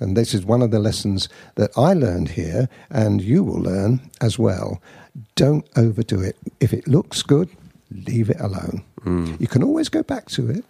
And this is one of the lessons that I learned here, and you will learn as well. Don't overdo it. If it looks good, leave it alone. Mm. You can always go back to it.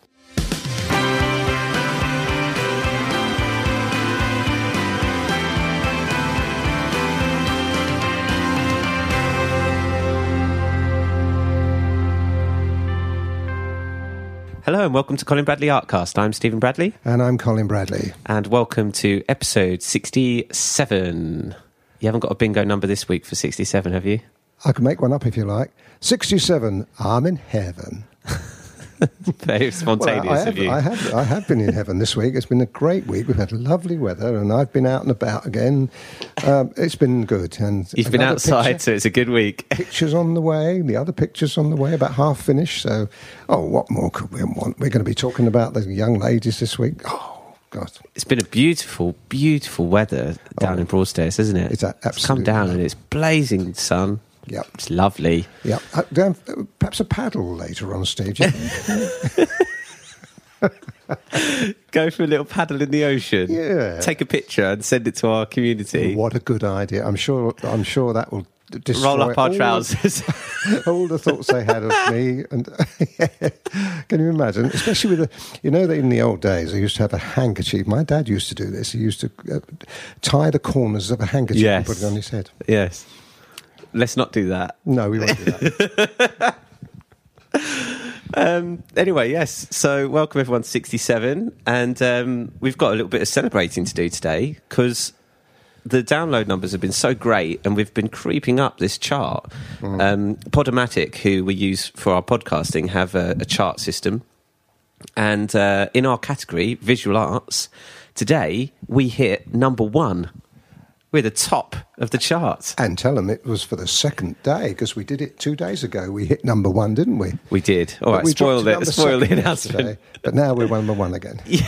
And welcome to Colin Bradley Artcast. I'm Stephen Bradley And I'm Colin Bradley. and welcome to episode 67. You haven't got a bingo number this week for 67, have you? I can make one up if you like. 67, I'm in heaven. Very Well, spontaneous I, of have, you. I, have, I have been in heaven this week. It's been a great week. We've had lovely weather, and I've been out and about again. Um, it's been good. And You've been outside, picture- so it's a good week. pictures on the way. The other pictures on the way, about half finished. So, oh, what more could we want? We're going to be talking about the young ladies this week. Oh, God. It's been a beautiful, beautiful weather down Oh. in Broadstairs, isn't it? It's a- come down and it's blazing sun. Yep. It's lovely. Yeah. Uh, uh, perhaps a paddle later on stage. Go for a little paddle in the ocean. Yeah. Take a picture and send it to our community. what a good idea. I'm sure, I'm sure that will Roll up our all- trousers. all the thoughts they had of me. And can you imagine? Especially with the, you know, that in the old days, I used to have a handkerchief. My dad used to do this. He used to uh, tie the corners of a handkerchief and put it on his head. yes. Let's not do that. No, we won't do that. Um, anyway, yes. So, welcome everyone to 67. And um, we've got a little bit of celebrating to do today because the download numbers have been so great and we've been creeping up this chart. Um, Podomatic, who we use for our podcasting, have a, a chart system. And uh, in our category, visual arts, today we hit number one. We're the top of the chart. and tell them it was for the second day because we did it two days ago. We hit number one, didn't we? We did. All But right, spoiled it. Spoiled the announcement. But now we're number one again. Yeah,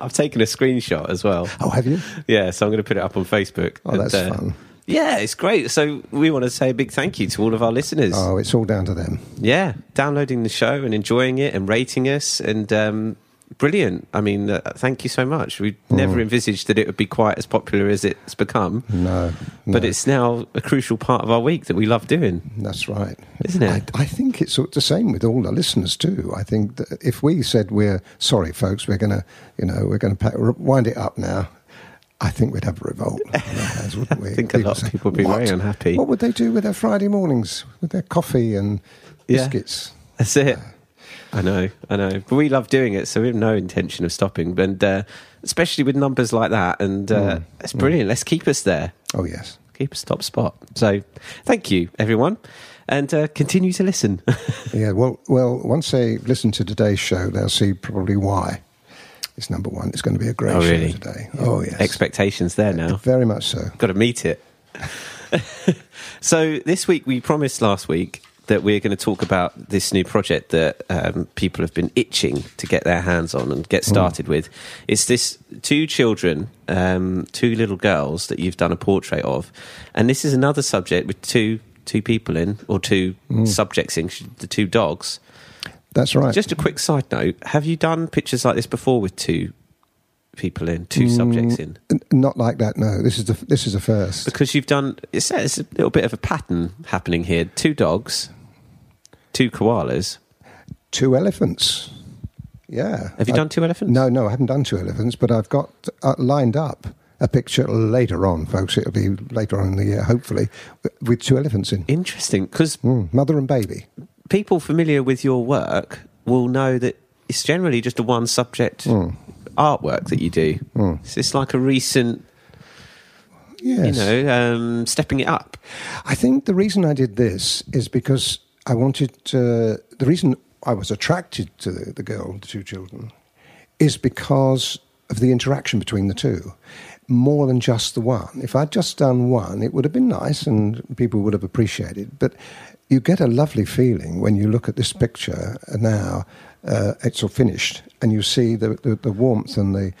I've taken a screenshot as well. Oh, have you? Yeah, so I'm going to put it up on Facebook. Oh, that's fun. Yeah, it's great. So we want to say a big thank you to all of our listeners. Oh, it's all down to them. Yeah, downloading the show and enjoying it and rating us and um, brilliant. I mean, uh, thank you so much. We never Mm. envisaged that it would be quite as popular as it's become, No, but it's now a crucial part of our week that we love doing, that's right, isn't it? I, I think it's the same with all the listeners too. I think that if we said we're sorry, folks, we're going to, you know, we're going to wind it up now. I think we'd have a revolt. on hands, wouldn't we? I think a lot of people would be "What? very unhappy." What would they do with their Friday mornings with their coffee and Yeah. biscuits? That's it. I know, I know. But we love doing it, so we have no intention of stopping. And uh, especially with numbers like that, and uh, Mm. it's brilliant. Let's keep us there. Oh yes. Keep us top spot. So, thank you, everyone, and uh, continue to listen. Yeah, well, well. Once they listen to today's show, they'll see probably why it's number one. It's going to be a great Oh, show really? today. Oh yes, Expectations there now. very much so. Got to meet it. so this week we promised last week that we're going to talk about this new project that um, people have been itching to get their hands on and get started with. It's this two children, um, two little girls that you've done a portrait of, and this is another subject with two two people in or two subjects in the two dogs. That's right. Just a quick side note: Have you done pictures like this before with two people in, two subjects in? Not like that. No, this is the this is the first. because you've done it's, it's a little bit of a pattern happening here two dogs two koalas Two elephants. Yeah. have you I- done two elephants No, no, I haven't done two elephants, but I've got uh, lined up a picture later on, folks. It'll be later on in the year, hopefully, with two elephants in. interesting because Mm, mother and baby. people familiar with your work will know that it's generally just a one subject Hmm. artwork that you do so it's like a recent Yes. you know um, stepping it up I think the reason I did this is because I wanted to, the reason I was attracted to the, the girl, the two children, is because of the interaction between the two, more than just the one. If I'd just done one, it would have been nice and people would have appreciated. But you get a lovely feeling when you look at this picture now, uh, it's all finished, and you see the, the, the warmth and the.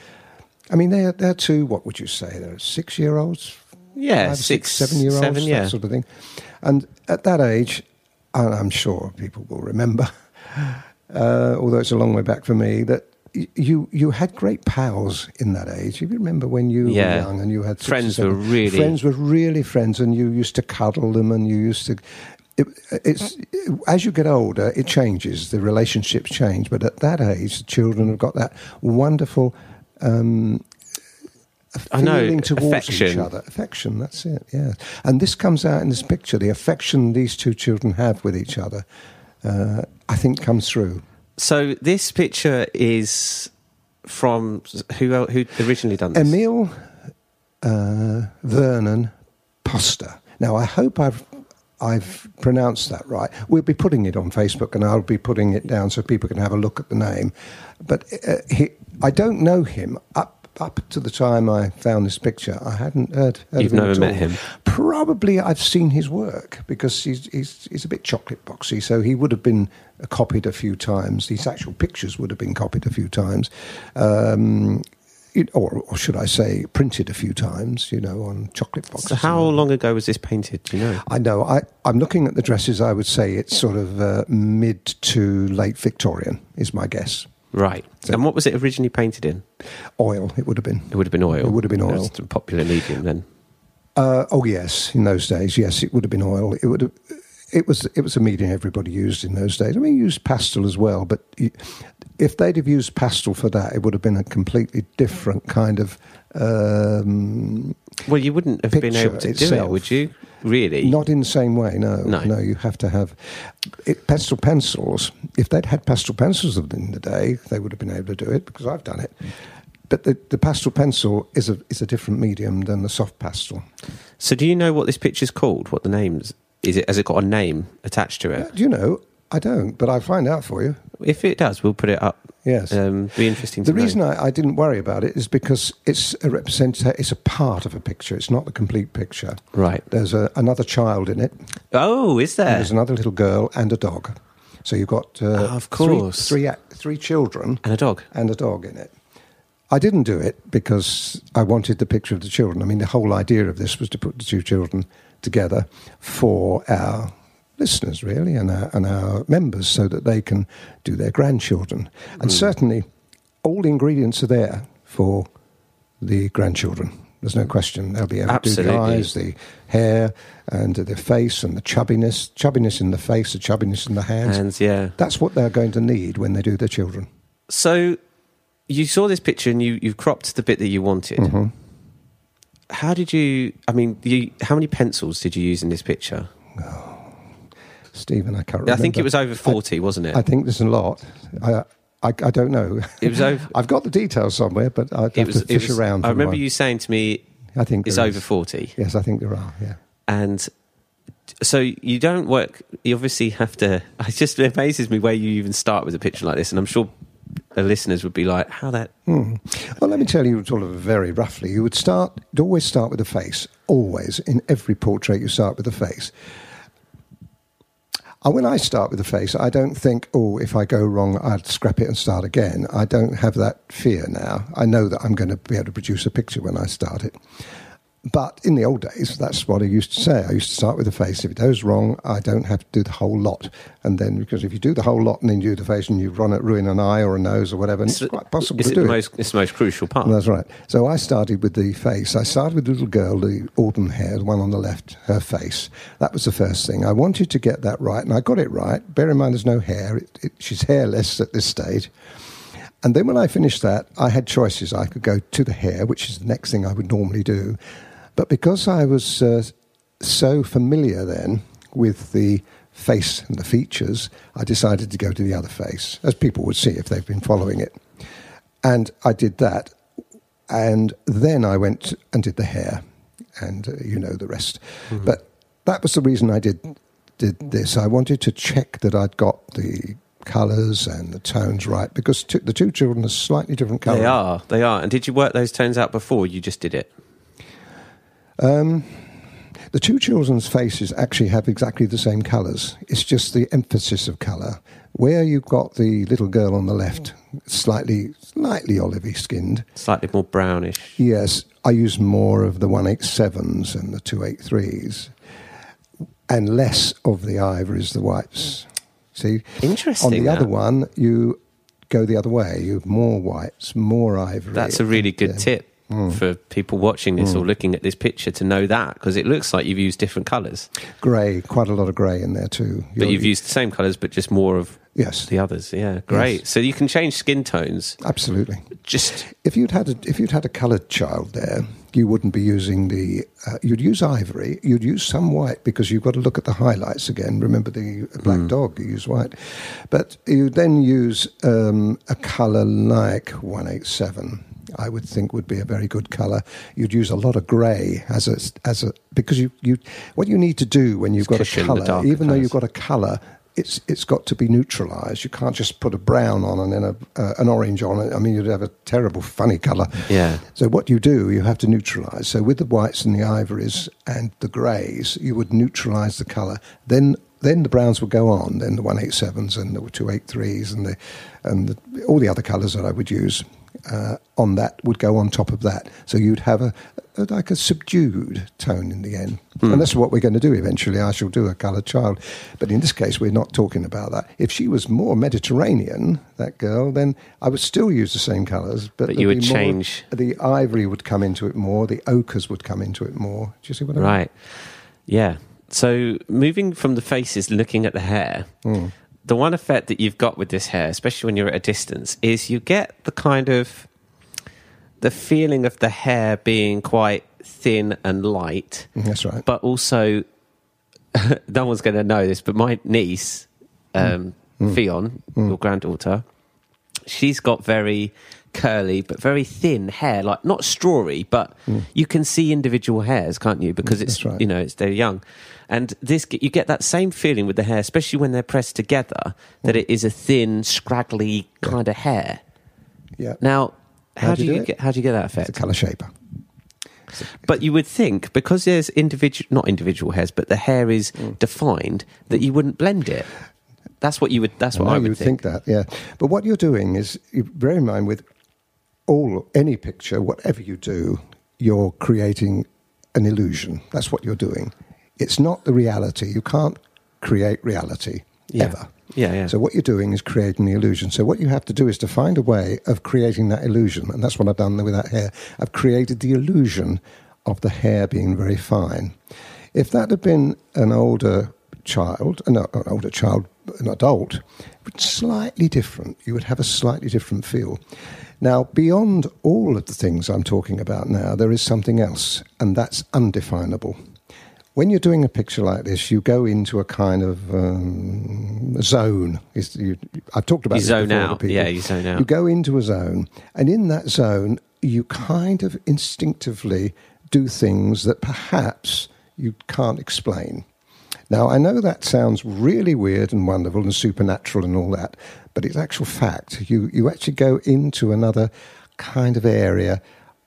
I mean, they're, they're two, what would you say? They're six year olds, yeah five, six, six, seven year olds, seven, yeah that sort of thing. And at that age, I'm sure people will remember, uh, although it's a long way back for me, that you you had great pals in that age. If you remember when you Yeah. were young and you had six Friends were really- friends were really friends, and you used to cuddle them, and you used to. It, it's as you get older, it changes. The relationships change, but at that age, the children have got that wonderful. Um, I know, feeling towards each affection. other. Affection, that's it, yeah. And this comes out in this picture. The affection these two children have with each other, uh, I think, comes through. So this picture is from who who originally done this? Emile uh, Vernon Poster. Now, I hope I've I've pronounced that right. We'll be putting it on Facebook, and I'll be putting it down so people can have a look at the name. But uh, he, I don't know him up. Up to the time I found this picture, I hadn't heard. heard You've of him never at met all. him? Probably I've seen his work because he's, he's, he's a bit chocolate boxy, so he would have been copied a few times. These actual pictures would have been copied a few times. Um, it, or, or should I say, printed a few times, you know, on chocolate boxes. So how long ago was this painted? Do you know? I know. I, I'm looking at the dresses. I would say it's sort of uh, mid to late Victorian, is my guess. Right. So- and what was it originally painted in? Oil, it would have been. It would have been oil. It would have been oil. That's the popular medium then. Uh, oh yes, in those days, yes, it would have been oil. It would have. It was. It was a medium everybody used in those days. I mean, used pastel as well, but if they'd have used pastel for that, it would have been a completely different kind of. Um, Well, you wouldn't have been able to do it, would you? Really? not in the same way. No, No. You have to have it, pastel pencils. If they'd had pastel pencils in the day, they would have been able to do it because I've done it. But the, the pastel pencil is a is a different medium than the soft pastel. So, do you know what this picture's called? What the name is? is It has it got a name attached to it? Uh, do you know? I don't, but I'll find out for you. If it does, we'll put it up. Yes. Um, be interesting. The know. reason I, I didn't worry about it is because it's a representative. It's a part of a picture. It's not the complete picture. right? There's a, another child in it. Oh, is there? There's another little girl and a dog. So you've got uh, Oh, of three- course. three, three children and a dog. and a dog in it. I didn't do it because I wanted the picture of the children. I mean, the whole idea of this was to put the two children together for our listeners, really, and our, and our members so that they can do their grandchildren. And certainly, all the ingredients are there for the grandchildren. There's no question. They'll be able to do the eyes, the hair, and the face, and the chubbiness. Chubbiness in the face, the chubbiness in the hands. And yeah. That's what they're going to need when they do their children. So, you saw this picture and you you've cropped the bit that you wanted. Mm-hmm. How did you? I mean, you, how many pencils did you use in this picture? Stephen, I can't remember. I think it was over forty, wasn't it? I think there's a lot. I, I, I don't know. It was over- I've got the details somewhere, but I'd it have was. to fish it was around. I remember you saying to me, I think "It's over is. 40. Yes, I think there are. Yeah. and so you don't work. You obviously have to. It just amazes me where you even start with a picture like this, and I'm sure the listeners would be like, "How that?" Hmm. Well, let me tell you sort of very roughly. You would start. You'd always start with the face. Always in every portrait, you start with the face. And when I start with the face, I don't think, oh, if I go wrong, I'd scrap it and start again. I don't have that fear now. I know that I'm going to be able to produce a picture when I start it. But in the old days, that's what I used to say. I used to start with the face. If it goes wrong, I don't have to do the whole lot. And then, because if you do the whole lot and then you do the face and you run it, ruin an eye or a nose or whatever, and it's, quite possible to it do it. most? It's the most crucial part. That's right. So I started with the face. I started with the little girl, the auburn hair, the one on the left, her face. That was the first thing. I wanted to get that right, and I got it right. Bear in mind, there's no hair. It, it, she's hairless at this stage. And then when I finished that, I had choices. I could go to the hair, which is the next thing I would normally do. But because I was uh, so familiar then with the face and the features, I decided to go to the other face, as people would see if they've been following it. And I did that. And then I went and did the hair, and uh, you know the rest. But that was the reason I did did this. I wanted to check that I'd got the colours and the tones right because t- the two children are slightly different colours. They are. They are. And did you work those tones out before? You just did it. Um, the two children's faces actually have exactly the same colours. It's just the emphasis of colour. Where you've got the little girl on the left, slightly, slightly olivey skinned. Slightly more brownish. Yes, I use more of the 187s and the 283s, and less of the ivories, the whites. See, Interesting. on the other one, you go the other way. You have more whites, more ivory. That's a really good Yeah. tip for people watching this or looking at this picture to know that because it looks like you've used different colours, Grey, quite a lot of grey in there too. but You're- you've used the same colours, but just more of yes, the others. Yeah, great. Yes. So you can change skin tones. absolutely. Just If you'd had a, if you'd had a coloured child there, you wouldn't be using the. Uh, you'd use ivory. You'd use some white because you've got to look at the highlights again. Remember the black dog? You use white, but you then use um, a colour like one eight seven. I would think would be a very good colour. You'd use a lot of grey as a as a because you you what you need to do when you've got a colour, darker even though you've got a colour, it's it's got to be neutralised. You can't just put a brown on and then a, uh, an orange on it. I mean, you'd have a terrible, funny colour. Yeah. So what you do, you have to neutralise. So with the whites and the ivories and the greys, you would neutralise the colour. Then then the browns would go on. Then the one eight sevens and the two eight threes and the and the, all the other colours that I would use. Uh, on that would go on top of that, so you'd have a, a like a subdued tone in the end, and that's what we're going to do eventually. I shall do a coloured child, but in this case, we're not talking about that. If she was more Mediterranean, that girl, then I would still use the same colours, but, But you there'd more- change- the ivory would come into it more, the ochres would come into it more. Do you see what I mean? Right. Yeah. So moving from the faces, looking at the hair, Mm. The one effect that you've got with this hair, especially when you're at a distance, is you get the kind of the feeling of the hair being quite thin and light, Mm, That's right. but also no one's going to know this, but my niece, um, Fion, your granddaughter, she's got very curly but very thin hair, like not strawy, but you can see individual hairs, can't you? Because it's right. you know it's they're young, and this you get that same feeling with the hair, especially when they're pressed together, that it is a thin, scraggly kind of hair. Yeah. Now, how, How do you, you do it? get how do you get that It's a effect? colour shaper. But you would think because there's individual, not individual hairs, but the hair is Mm. defined that you wouldn't blend it. That's what you would. That's what know I would you think. that, yeah. But what you're doing is, you bear in mind, with all any picture, whatever you do, you're creating an illusion. That's what you're doing. It's not the reality. You can't create reality Yeah. ever. Yeah, yeah. So what you're doing is creating the illusion. So what you have to do is to find a way of creating that illusion, and that's what I've done with that hair. I've created the illusion of the hair being very fine. If that had been an older child, uh, no, an older child, an adult, it's slightly different. You would have a slightly different feel. Now, beyond all of the things I'm talking about now, there is something else, and that's undefinable when you're doing a picture like this, you go into a kind of um, zone. You, I've talked about You zone out. Yeah, you zone out. You go into a zone, and in that zone, you kind of instinctively do things that perhaps you can't explain. Now, I know that sounds really weird and wonderful and supernatural and all that, but it's actual fact. You, you actually go into another kind of area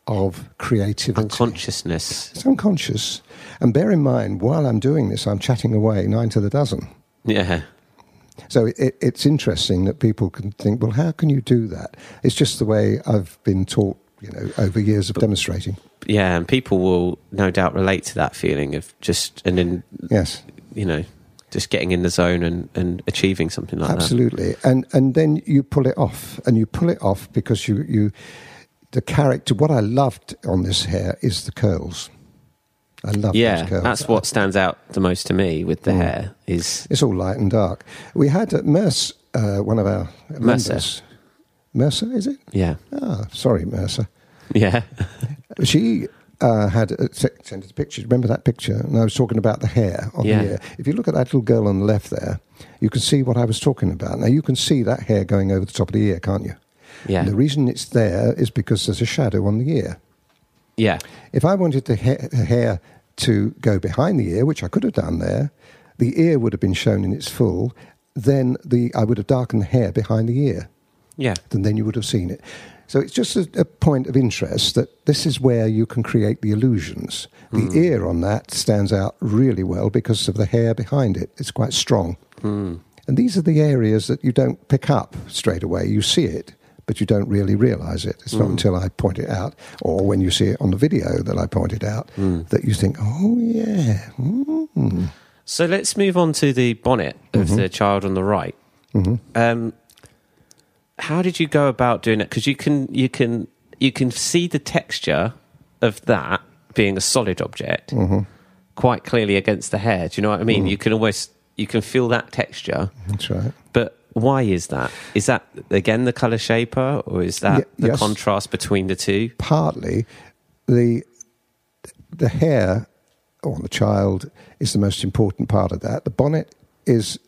of creativity. Unconsciousness. It's unconscious. And bear in mind, while I'm doing this, I'm chatting away nine to the dozen. Yeah. So it, it's interesting that people can think, well, how can you do that? It's just the way I've been taught, you know, over years of demonstrating. Yeah, and people will no doubt relate to that feeling of just and then Yes, you know just getting in the zone and, and achieving something like that. absolutely. And and then you pull it off, and you pull it off because you you the character. What I loved on this hair is the curls. I love. Yeah, those curls. that's what stands out the most to me with the Mm. hair is It's all light and dark. We had uh, Merce, uh, one of our Mercer. members. Mercer, is it? yeah, Ah, sorry, Mercer. yeah, She uh, had a, se- sent us a picture. Remember that picture? And I was talking about the hair on Yeah. the ear. If you look at that little girl on the left there, you can see what I was talking about. Now you can see that hair going over the top of the ear, can't you? yeah, And the reason it's there is because there's a shadow on the ear. yeah, If I wanted the, ha- the hair to go behind the ear, which I could have done there, the ear would have been shown in its full. Then the I would have darkened the hair behind the ear. yeah. then then you would have seen it. So it's just a, a point of interest that this is where you can create the illusions. The ear on that stands out really well because of the hair behind it. It's quite strong. And these are the areas that you don't pick up straight away. You see it, but you don't really realize it. It's not until I point it out, or when you see it on the video that I point it out, that you think, oh, yeah. Mm. So let's move on to the bonnet of Mm-hmm. the child on the right. Um, how did you go about doing it? Because you can you can you can see the texture of that being a solid object mm-hmm. quite clearly against the hair. Do you know what I mean? Mm-hmm. You can almost you can feel that texture. That's right. But why is that? Is that again the color shaper, or is that the yes. contrast between the two? Partly, the the hair on the child is the most important part of that. The bonnet is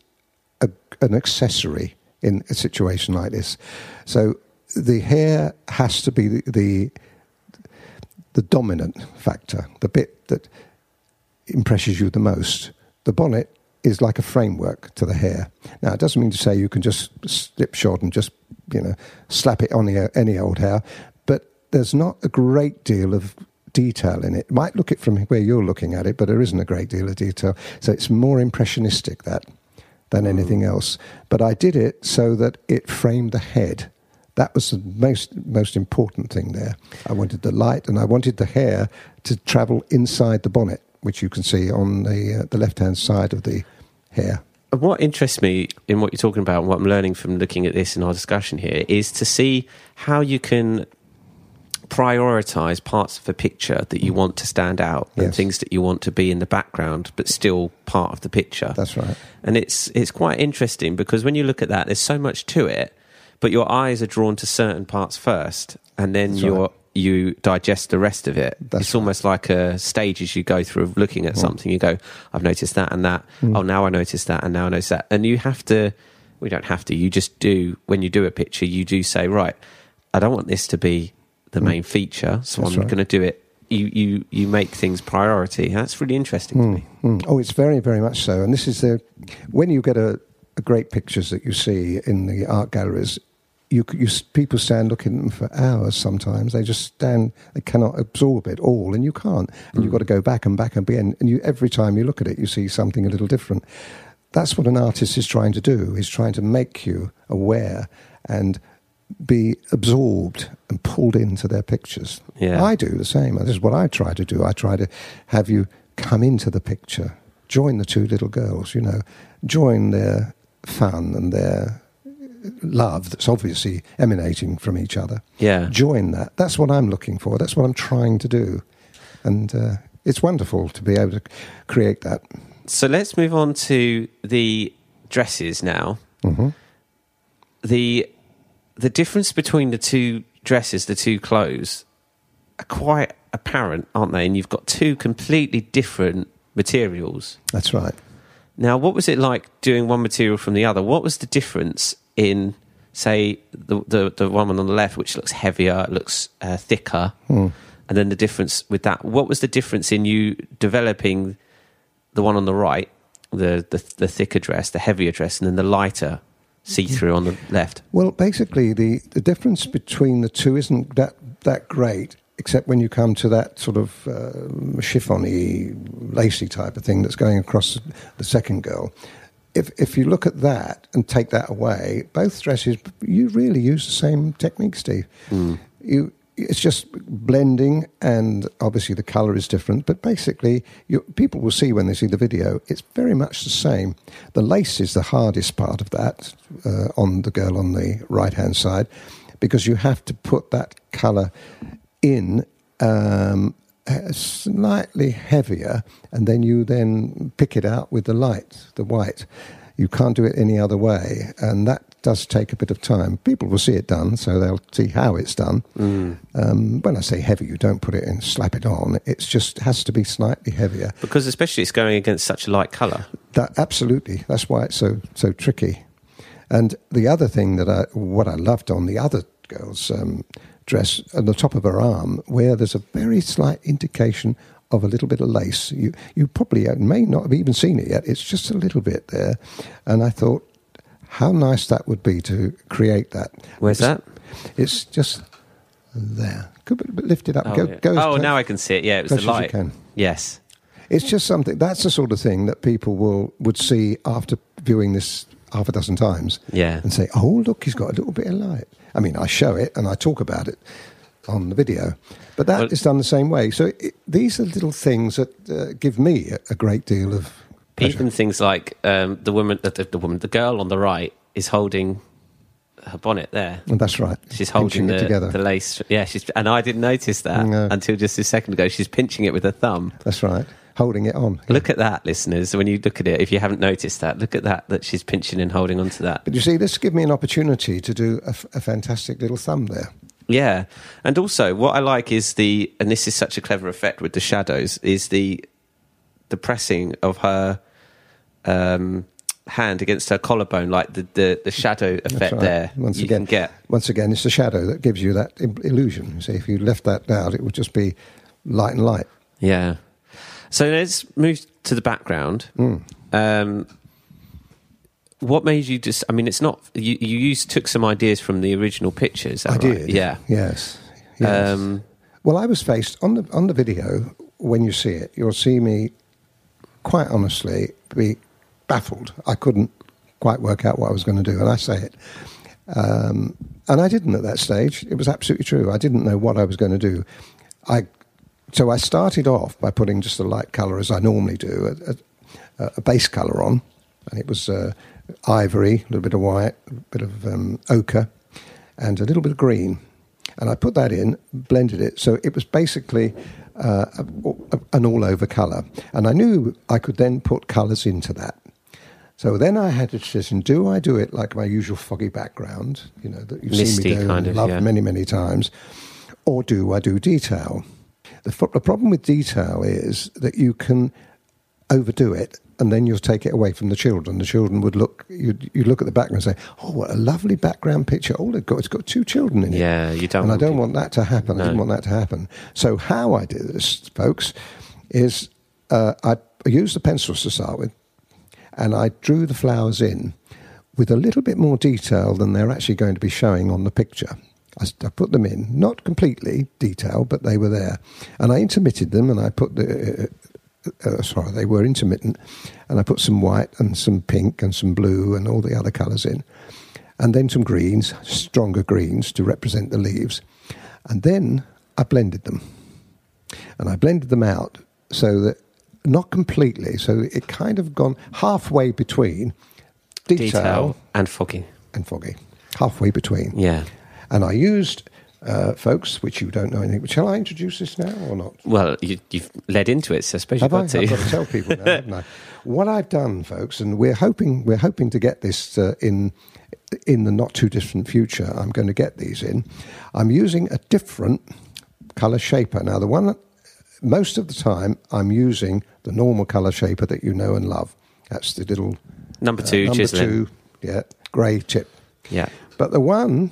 a, an accessory in a situation like this. So the hair has to be the, the dominant factor, the bit that impresses you the most. The bonnet is like a framework to the hair. Now, it doesn't mean to say you can just slipshod and just, you know, slap it on the, any old hair, but there's not a great deal of detail in it. Might look it from where you're looking at it, but there isn't a great deal of detail. So it's more impressionistic that than anything else. But I did it so that it framed the head. That was the most most important thing there. I wanted the light, and I wanted the hair to travel inside the bonnet, which you can see on the uh, the left hand side of the hair. And What interests me in what you're talking about, and what I'm learning from looking at this in our discussion here, is to see how you can prioritize parts of a picture that you want to stand out and things that you want to be in the background but still part of the picture. That's right. And it's it's quite interesting because when you look at that, there's so much to it, but your eyes are drawn to certain parts first, and then That's you're right. you digest the rest of it. That's it's almost like a stage as you go through of looking at something. You go, I've noticed that and that. Mm. Oh, now I notice that and now I notice that. And you have to. We don't have to. You just do when you do a picture. You do say, right, I don't want this to be the main feature, so Mm. That's I'm right. going to do it. You you you make things priority. That's really interesting to me. Mm. Oh, it's very, very much so. And this is the when you get a, a great pictures that you see in the art galleries. You, you people stand looking at them for hours. Sometimes they just stand. They cannot absorb it all, and you can't. And you've got to go back and back and again. And you every time you look at it, you see something a little different. That's what an artist is trying to do. Is trying to make you aware and be absorbed and pulled into their pictures. Yeah. I do the same. This is what I try to do. I try to have you come into the picture, join the two little girls, you know, join their fun and their love that's obviously emanating from each other. Yeah. Join that. That's what I'm looking for. That's what I'm trying to do. And uh, it's wonderful to be able to create that. So let's move on to the dresses now. hmm The the difference between the two dresses, the two clothes, are quite apparent, aren't they? And you've got two completely different materials. That's right. Now, what was it like doing one material from the other? What was the difference in, say, the the, the one on the left, which looks heavier, it looks uh, thicker, Hmm. and then the difference with that? What was the difference in you developing the one on the right, the the, the thicker dress, the heavier dress, and then the lighter see through on the left? Well, basically, the, the difference between the two isn't that, that great, except when you come to that sort of uh, chiffony, lacy type of thing that's going across the second girl. If, if you look at that and take that away, both dresses, you really use the same technique, Steve. You, it's just blending, and obviously the color is different. But basically, you, people will see when they see the video, it's very much the same. The lace is the hardest part of that uh, on the girl on the right hand side, because you have to put that color in um, uh, slightly heavier, and then you then pick it out with the light, the white. You can't do it any other way, and that does take a bit of time. People will see it done, so they'll see how it's done. Um, when I say heavy, you don't put it in, slap it on. It's just has to be slightly heavier. Because especially it's going against such a light colour. That absolutely. That's why it's so so tricky. And the other thing that I what I loved on the other girl's um, dress at the top of her arm, where there's a very slight indication of a little bit of lace. You you probably may not have even seen it yet. It's just a little bit there, and I thought how nice that would be to create that. Where's that? It's just there. Could be- lift it up. Oh, go, yeah. go oh close- now I can see it. Yeah, it was the light. Yes. It's just something. That's the sort of thing that people will would see after viewing this half a dozen times. Yeah. and say, "Oh, look, he's got a little bit of light." I mean, I show it and I talk about it on the video, but that is Well- done the same way. So it, these are little things that uh, give me a, a great deal of pleasure. Even things like um, the woman, the, the woman, the girl on the right is holding her bonnet there. That's right. She's holding it the, together. the lace. Yeah, she's and I didn't notice that No. until just a second ago. She's pinching it with her thumb. That's right. Holding it on. Look at that, listeners. When you look at it, if you haven't noticed that, look at that. That she's pinching and holding onto that. But you see, this gave me an opportunity to do a, f- a fantastic little thumb there. Yeah, and also what I like is the, and this is such a clever effect with the shadows, is the the pressing of her um, hand against her collarbone, like the the, the shadow effect right. there. Once again, get. once again, it's the shadow that gives you that illusion. You see, if you left that out, it would just be light and light. Yeah. So let's move to the background. Mm. Um, what made you just? I mean, it's not you. You used took some ideas from the original pictures. I right? did. Yeah. Yes. yes. Um, well, I was faced on the on the video. When you see it, you'll see me quite honestly be baffled. I couldn't quite work out what I was going to do, and I say it. Um, and I didn't at that stage. It was absolutely true. I didn't know what I was going to do. I so I started off by putting just a light colour as I normally do, a, a, a base colour on, and it was uh, ivory, a little bit of white, a bit of um, ochre, and a little bit of green. And I put that in, blended it, so it was basically uh, a, an all-over colour. And I knew I could then put colours into that. So then I had a decision: Do I do it like my usual foggy background, you know, that you've seen me do kind and of, loved yeah. many, many times, or do I do detail? The, the problem with detail is that you can overdo it, and then you'll take it away from the children. The children would look, you you look at the background and say, "Oh, what a lovely background picture! Oh, they've got it's got two children in it." yeah, you don't. and I don't want that to happen. I didn't want that to happen. So how I did this, folks, is uh, I used the pencils to start with, and I drew the flowers in with a little bit more detail than they're actually going to be showing on the picture. I, put them in, not completely detailed, but they were there, and I intermitted them, and I put the. Uh, uh, sorry, they were intermittent, and I put some white and some pink and some blue and all the other colours in, and then some greens, stronger greens to represent the leaves, and then I blended them, and I blended them out so that not completely, so it kind of gone halfway between detail, detail and foggy. and foggy, halfway between, Yeah. and I used. Uh, folks, which you don't know anything. Shall I introduce this now or not? Well, you, you've led into it, so I suppose Have you've I? got to. I've got to tell people now, haven't I? What I've done, folks, and we're hoping we're hoping to get this uh, in in the not too distant future. I'm going to get these in. I'm using a different color shaper now. The one most of the time I'm using the normal color shaper that you know and love. That's the little Number uh, two, number chiseling. two, yeah, grey tip. Yeah. But the one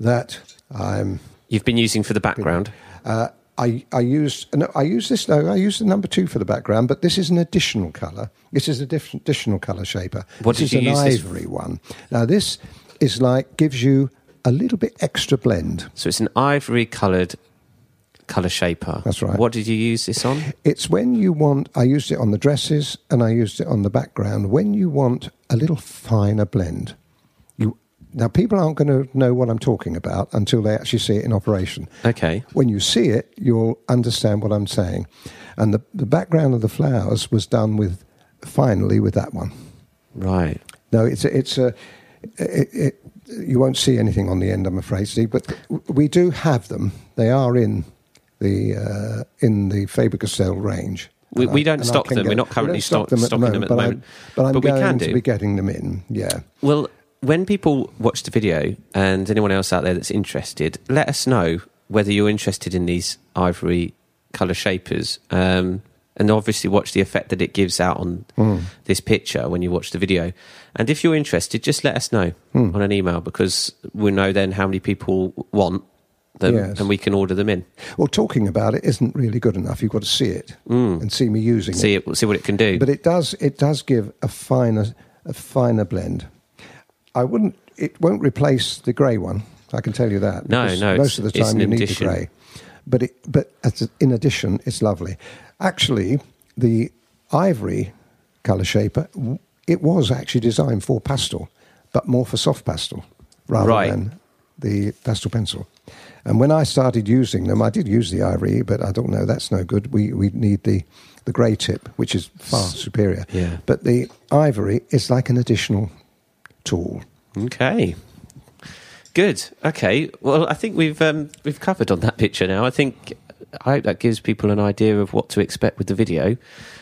that I'm You've been using for the background. uh, I, I used no, I used this no I use the number two for the background, but this is an additional color. This is a diff- additional color shaper. What this did is you an use this ivory one. Now this is like gives you a little bit extra blend. So it's an ivory coloured colour shaper. That's right. What did you use this on? It's when you want. I used it on the dresses and I used it on the background. When you want a little finer blend, you now people aren't going to know what I'm talking about until they actually see it in operation. Okay. when you see it, you'll understand what I'm saying. And the, the background of the flowers was done with, finally, with that one. Right. No, it's a, it's a, it, it, you won't see anything on the end, I'm afraid, Steve. But we do have them. They are in the uh, in the Faber Castell range. We- we don't stock them. We're not currently stock stock- them at the stocking them moment, at the but I'm- But I'm But we going can to do. be getting them in. Yeah. Well, when people watch the video and anyone else out there that's interested, let us know whether you're interested in these ivory colour shapers. Um, and obviously, watch the effect that it gives out on Hmm. this picture when you watch the video. And if you're interested, just let us know Hmm. on an email because we'll know then how many people want them Yes. and we can order them in. Well, talking about it isn't really good enough. You've got to see it mm. and see me using it. See it, see what it can do. but it does it does give a finer a finer blend. I wouldn't. It won't replace the grey one. I can tell you that. No, no, Most of the time you need addition. the grey, but it, but as a, in addition, it's lovely. Actually, the ivory color shaper it was actually designed for pastel, but more for soft pastel rather Right. than the pastel pencil. And when I started using them, I did use the ivory, but I don't know that's no good. We we need the the grey tip, which is far superior. Yeah. But the ivory is like an additional tool. Okay. Good. Okay. Well, I think we've um, we've covered on that picture now. I think I hope that gives people an idea of what to expect with the video.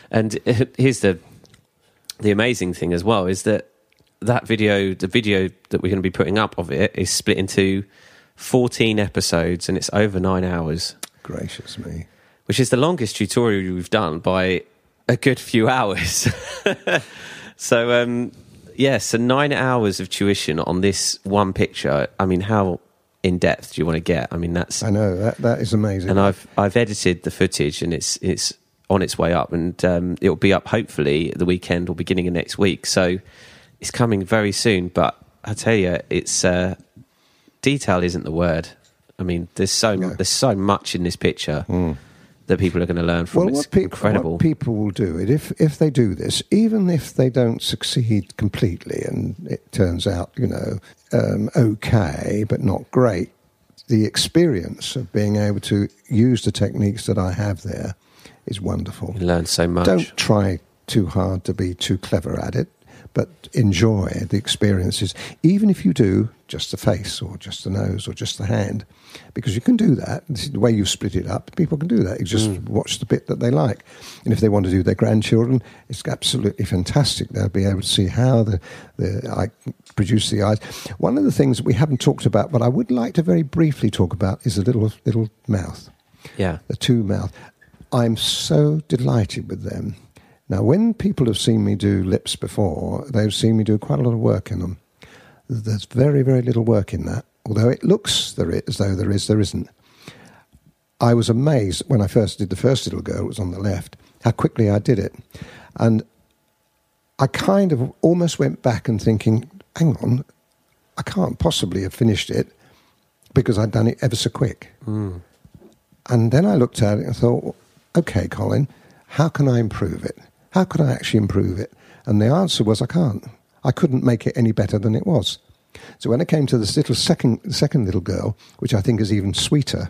And here's the the amazing thing as well is that that video, the video that we're going to be putting up of it, is split into 14 episodes, and it's over nine hours, Gracious me. which is the longest tutorial we've done by a good few hours. so, um, yeah, so nine hours of tuition on this one picture. I mean, how in depth do you want to get? I mean, that's I know that that is amazing. and I've I've edited the footage and it's it's on its way up and um, it'll be up hopefully at the weekend or beginning of next week. So it's coming very soon. But I tell you, it's uh, detail isn't the word. I mean, there's so No. there's so much in this picture that people are going to learn from. well, it's what, peop- incredible. what people will do it if if they do this, even if they don't succeed completely, and it turns out you know um, okay but not great, the experience of being able to use the techniques that I have there is wonderful. You learn so much. Don't try too hard to be too clever at it, but enjoy the experiences, even if you do just the face or just the nose or just the hand, because you can do that. This is the way you split it up. People can do that. You just mm. watch the bit that they like, and if they want to do their grandchildren, it's absolutely fantastic. They'll be able to see how the the I produce the eyes. One of the things we haven't talked about, but I would like to very briefly talk about, is the little little mouth yeah. the two mouth. I'm so delighted with them. Now, when people have seen me do lips before, they've seen me do quite a lot of work in them. There's very, very little work in that. Although it looks there is, as though there is, there isn't. I was amazed when I first did the first little girl, it was on the left, how quickly I did it. And I kind of almost went back and thinking, hang on, I can't possibly have finished it because I'd done it ever so quick. Hmm. And then I looked at it and thought, okay, Colin, how can I improve it? How could I actually improve it? And the answer was, I can't. I couldn't make it any better than it was. So when it came to this little second, second little girl, which I think is even sweeter,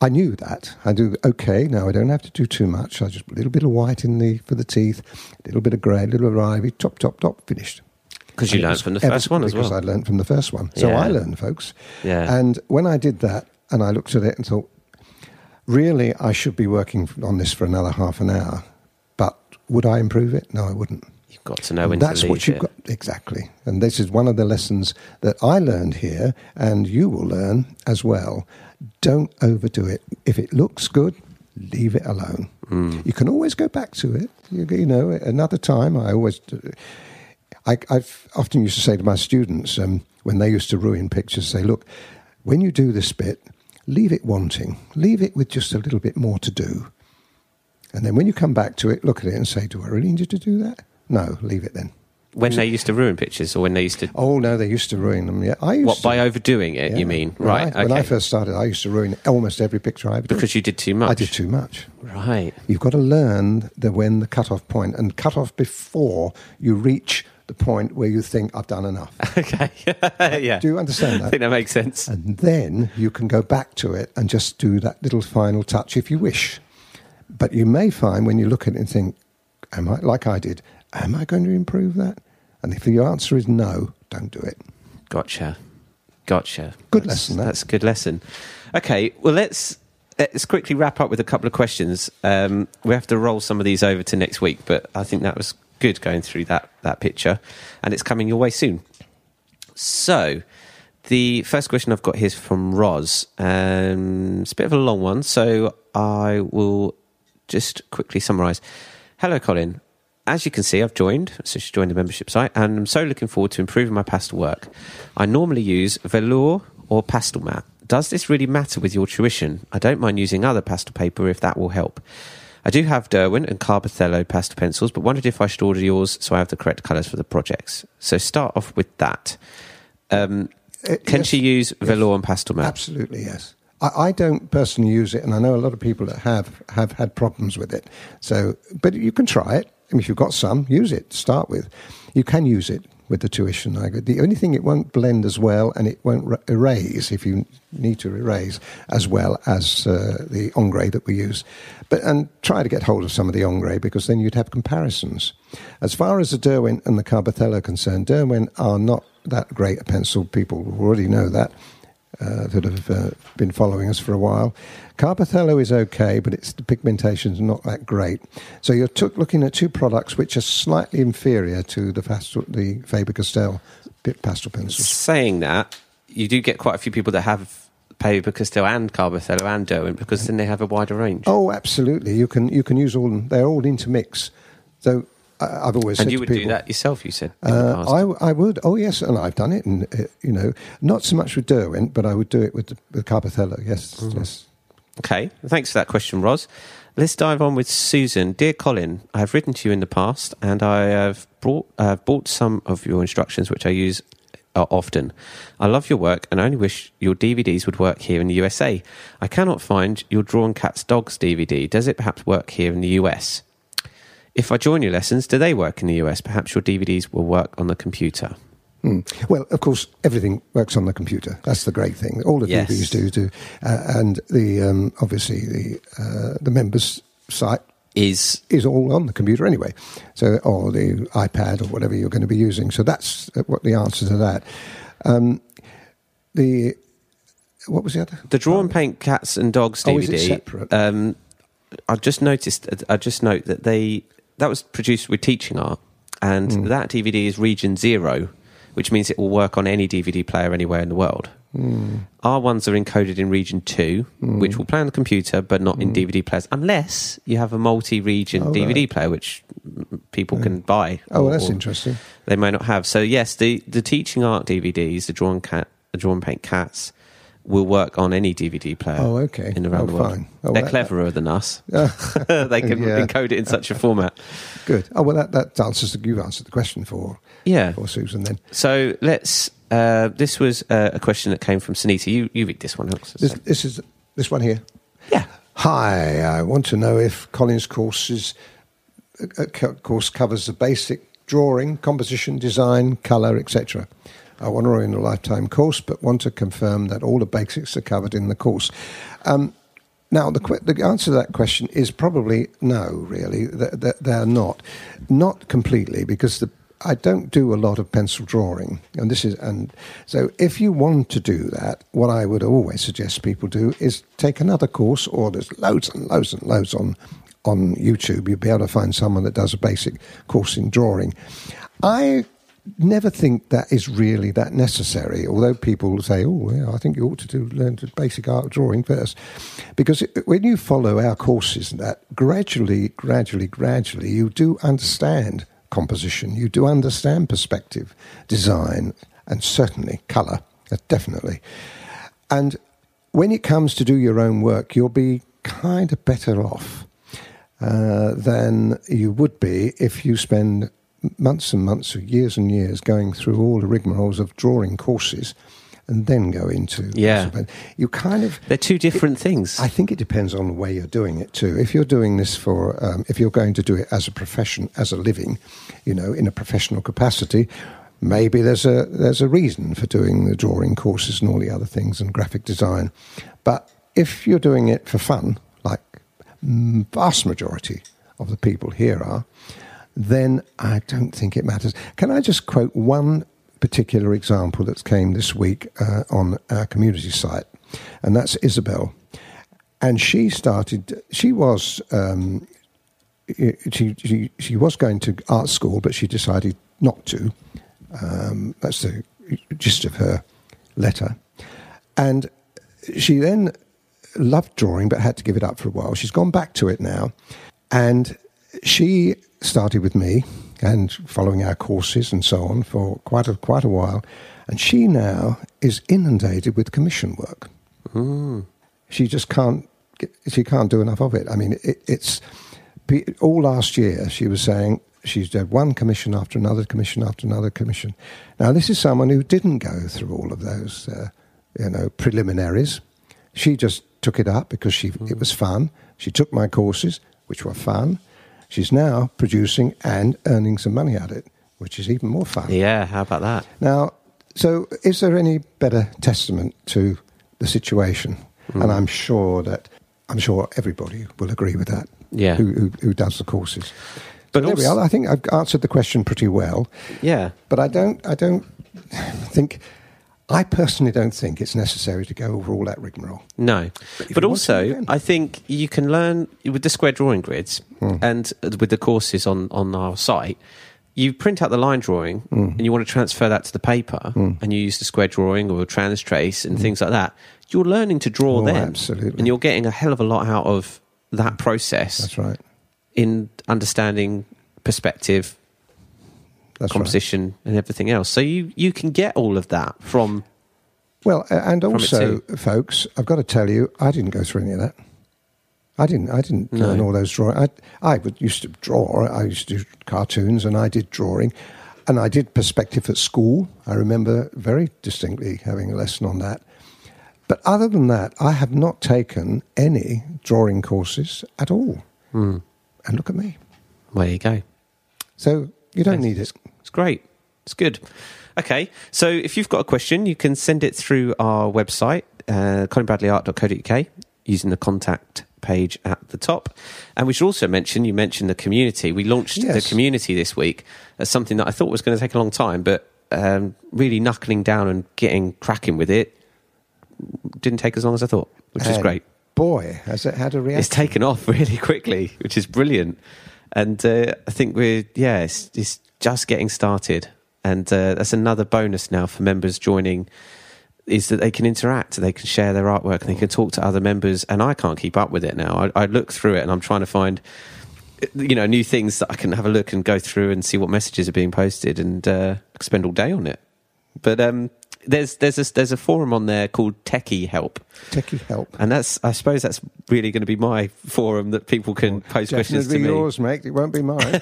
I knew that. I do okay. Now I don't have to do too much. I just put a little bit of white in the for the teeth, a little bit of grey, a little bit of ivy, top, top, top, finished. Because you learned from the first one as well. because. I learned from the first one. So Yeah. I learned, folks. Yeah. And when I did that, and I looked at it and thought, really, I should be working on this for another half an hour. Would I improve it? No, I wouldn't. You've got to know when That's to leave what you've it. got exactly, and this is one of the lessons that I learned here, and you will learn as well. Don't overdo it. If it looks good, leave it alone. Mm. You can always go back to it. You, you know, another time. I always, I, I've often used to say to my students um, when they used to ruin pictures, say, look, when you do this bit, leave it wanting, leave it with just a little bit more to do. And then when you come back to it, look at it and say, Do I really need to do that? No, leave it then. When they used to ruin pictures or when they used to. Oh no, they used to ruin them. Yeah, I used What, to, by overdoing it, yeah. you mean? When Right. I, When I first started, I used to ruin almost every picture I ever did. Because you did too much. I did too much. Right. You've got to learn the when the cut off point and cut off before you reach the point where you think I've done enough. Okay. yeah. Do you understand that? I think that makes sense. And then you can go back to it and just do that little final touch if you wish. But you may find when you look at it and think, am I, like I did, am I going to improve that? And if your answer is no, don't do it. Gotcha. Gotcha. Good That's- lesson, that. That's a good lesson. Okay, well let's let's quickly wrap up with a couple of questions. Um, we have to roll some of these over to next week, but I think that was good going through that that picture, and it's coming your way soon. So, the first question I've got here is from Roz. Um, it's a bit of a long one, so I will just quickly summarise. Hello, Colin. As you can see, I've joined, so she's joined the membership site, and I'm so looking forward to improving my pastel work. I normally use velour or pastel mat. Does this really matter with your tuition? I don't mind using other pastel paper if that will help. I do have Derwent and Carbothello pastel pencils, but wondered if I should order yours so I have the correct colours for the projects. So start off with that. Um, Uh, can yes. she use velour and pastel mat? Absolutely, yes. I, I don't personally use it, and I know a lot of people that have have had problems with it. So, but you can try it. I mean, if you've got some, use it. to Start with, you can use it with the tuition. The only thing it won't blend as well, and it won't erase if you need to erase as well as uh, the Ingres that we use. But and try to get hold of some of the Ingres because then you'd have comparisons. As far as the Derwent and the Carbothello are concerned, Derwent are not that great a pencil. People already know that uh, that have uh, been following us for a while. Carbothello is okay, but it's the pigmentation is not that great. So you're t- looking at two products which are slightly inferior to the Faster, the Faber Castell pastel pencils. Saying that, you do get quite a few people that have Faber Castell and Carbothello and Derwent because then they have a wider range. Oh, absolutely. You can you can use all. Them they're all intermix. So I- I've always and said you to would people, do that yourself, you said. In the Uh, past. I, I would. Oh, yes, and I've done it. And uh, you know, not so much with Derwent, but I would do it with the, with Carbothello. Yes, Mm-hmm. yes. Okay, thanks for that question, Ros. Let's dive on with Susan. Dear Colin, I have written to you in the past, and I have brought, I have bought some of your instructions, which I use uh, often. I love your work, and I only wish your DVDs would work here in the USA. I cannot find your Drawn Cats Dogs DVD. Does it perhaps work here in the US? If I join your lessons, do they work in the US? Perhaps your DVDs will work on the computer. Hmm. Well, of course, everything works on the computer. That's the great thing. All the Yes. DVDs do do, uh, and the um, obviously the uh, the members site Is is all on the computer anyway. So, or the iPad or whatever you're going to be using. So that's uh, what the answer to that. Um, the what was the other? The Draw and Paint Cats and Dogs DVD. Oh, is it separate? Um, I just noticed. I just note that they that was produced with Teaching Art, and Hmm. that DVD is Region Zero, which means it will work on any DVD player anywhere in the world. Hmm. Our ones are encoded in Region Two, which will play on the computer but not in DVD players, unless you have a multi-region Hmm. Oh, DVD right. player, which mm, people can buy. Oh, or- well, that's interesting. They may not have. So yes, the the Teaching Art DVDs, the Drawn Cat, the Drawn Paint Cats. Will work on any DVD player. Oh, okay. In around Oh, the world, fine. Oh, they're cleverer than us. Uh, they can Yeah. encode it in such a format. good. Oh well, that that answers the, you've answered the question for Yeah. for Susan then. So let's. Uh, this was uh, a question that came from Sunita. You you read this one, Alex. This, this is this one here. yeah. Hi, I want to know if Colin's course is, uh, course covers the basic drawing, composition, design, colour, etc. I want to run a lifetime course, but want to confirm that all the basics are covered in the course. Um, now, the, que- the answer to that question is probably no, really. Th- th- They're not. Not completely, because the, I don't do a lot of pencil drawing. And this is, and so if you want to do that, what I would always suggest people do is take another course, or there's loads and loads and loads on, on YouTube. You'll be able to find someone that does a basic course in drawing. I never think that is really that necessary. Although people say, "Oh, yeah, I think you ought to do learn to basic art drawing first. because it, when you follow our courses, and that gradually, gradually, gradually, you do understand composition. You do understand perspective, design, and certainly colour. uh, Definitely, and when it comes to do your own work, you'll be kind of better off uh, than you would be if you spend months and months or years and years going through all the rigmaroles of drawing courses and then go into Yeah. you kind of They're two different things. I think it depends on the way you're doing it too. If you're doing this for, um, if you're going to do it as a profession, as a living, you know, in a professional capacity, maybe there's a there's a reason for doing the drawing courses and all the other things and graphic design. But if you're doing it for fun, like mm, vast majority of the people here are, then I don't think it matters. Can I just quote one particular example that came this week uh, on our community site, and that's Isabel. And she started. She was um, she, she she was going to art school, but she decided not to. Um, that's the gist of her letter. And she then loved drawing, but had to give it up for a while. She's gone back to it now, and she started with me and following our courses and so on for quite a quite a while. And she now is inundated with commission work. She just can't. Get, she can't do enough of it. I mean, it, it's all last year. She was saying she's had one commission after another commission after another commission. Now, this is someone who didn't go through all of those, uh, you know, preliminaries. She just took it up because she it was fun. She took my courses, which were fun. She's now producing and earning some money at it, which is even more fun. yeah, how about that? Now, so is there any better testament to the situation? Hmm. And I'm sure that I'm sure everybody will agree with that. Yeah. Who, who, who does the courses? But there we are. I think I've answered the question pretty well. Yeah. But I don't. I don't think. I personally don't think it's necessary to go over all that rigmarole. No, But but to, also. I think you can learn with the square drawing grids Hmm. and with the courses on on our site. You print out the line drawing Hmm. and you want to transfer that to the paper, and you use the square drawing or trans trace and things like that. You're learning to draw Hmm. Oh, then, absolutely. and you're getting a hell of a lot out of that process That's right. in understanding perspective, That's right. composition, and everything else. So you you can get all of that from Well, and From also, folks, I've got to tell you, I didn't go through any of that. I didn't. I didn't No. learn all those drawing. I I would, used to draw. I used to do cartoons, and I did drawing, and I did perspective at school. I remember very distinctly having a lesson on that. But other than that, I have not taken any drawing courses at all. Hmm. And look at me. There you go. So you don't Yes. need it. Great. It's good. Okay, so if you've got a question, you can send it through our website, uh, colinbradleyart.co.uk, using the contact page at the top. And we should also mention, you mentioned the community. We launched the community this week as something that I thought was going to take a long time, but um, really knuckling down and getting cracking with it didn't take as long as I thought, which is great. Boy, has it had a reaction. It's taken off really quickly, which is brilliant. And uh, I think we're, yeah, it's, it's just getting started. And uh, that's another bonus now for members joining is that they can interact, they can share their artwork, and they can talk to other members. And I can't keep up with it now. I, I look through it and I'm trying to find, you know, new things that I can have a look and go through and see what messages are being posted and uh, spend all day on it. But um, there's there's a, there's a forum on there called Techie Help, Techie help. and that's I suppose that's really going to be my forum that people can pose questions to me. yours, mate. It won't be mine.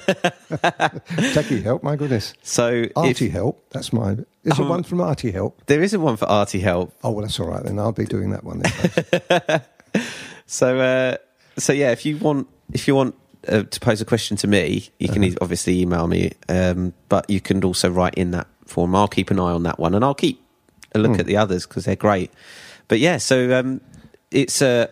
Techie help, my goodness. So Artie if, help, that's mine. Is there Oh. one from Artie help? there isn't one for Artie Help, Oh, well, that's all right then. I'll be doing that one then. so uh, so yeah, if you want if you want uh, to pose a question to me, you can e- obviously email me, um, but you can also write in that form. I'll keep an eye on that one, and I'll keep a look at the others because they're great. But yeah, so um, it's uh,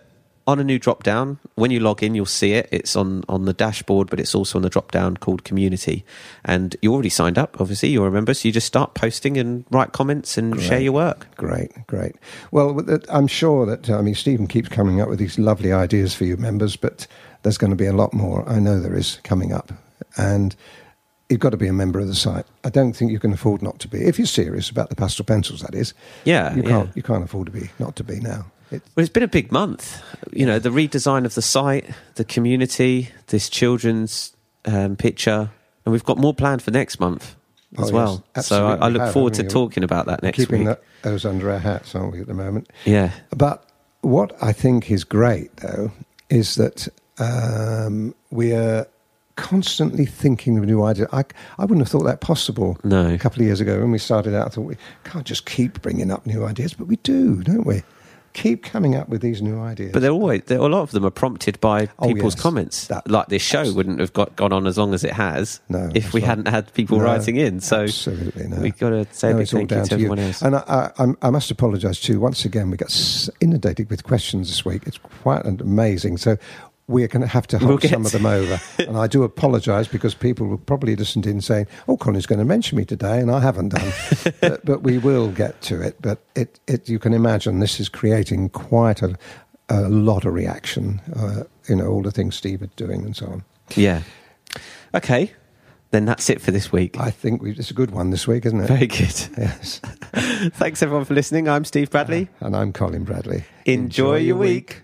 on a new drop down. When you log in, you'll see it. It's on on the dashboard, but it's also on the drop down called Community. And you already signed up, obviously. You're a member, so you just start posting and write comments and share your work. great, great. Well, I'm sure that, I mean, Stephen keeps coming up with these lovely ideas for you members, but there's going to be a lot more. I know there is coming up. And you've got to be a member of the site. I don't think you can afford not to be. If you're serious about the pastel pencils, that is. Yeah, You can't, you can't afford to be not to be now. It, Well, it's been a big month. You know, the redesign of the site, the community, this children's um, picture, and we've got more planned for next month Oh, as yes, well. so I, I look have, forward to talking about that next keeping week. that, those under our hats, aren't we, at the moment? Yeah, But what I think is great, though, is that um, we are constantly thinking of new ideas. I, I wouldn't have thought that possible No. a couple of years ago when we started out. I thought we can't just keep bringing up new ideas, but we do, don't we? Keep coming up with these new ideas. but they're always they're, a lot of them are prompted by Oh, people's yes. comments. That- like this show abs- wouldn't have got gone on as long as it has No, if we right. hadn't had people No, writing in. So absolutely no. we've got to say a big thank you down to to you. everyone else. And I, I, I'm- must apologise too. Once again, we got inundated with questions this week. It's quite amazing. So we're going to have to We'll hold some of them over. and I do apologise because people will probably listen in saying, "Oh, Colin's going to mention me today," and I haven't done. but, but we will get to it. But it, it, you can imagine this is creating quite a, a lot of reaction. Uh, you know, all the things Steve is doing and so on. yeah. Okay, then that's it for this week. I think we, it's a good one this week, isn't it? Very good. Yes. Thanks everyone for listening. I'm Steve Bradley. And I'm Colin Bradley. Enjoy your week.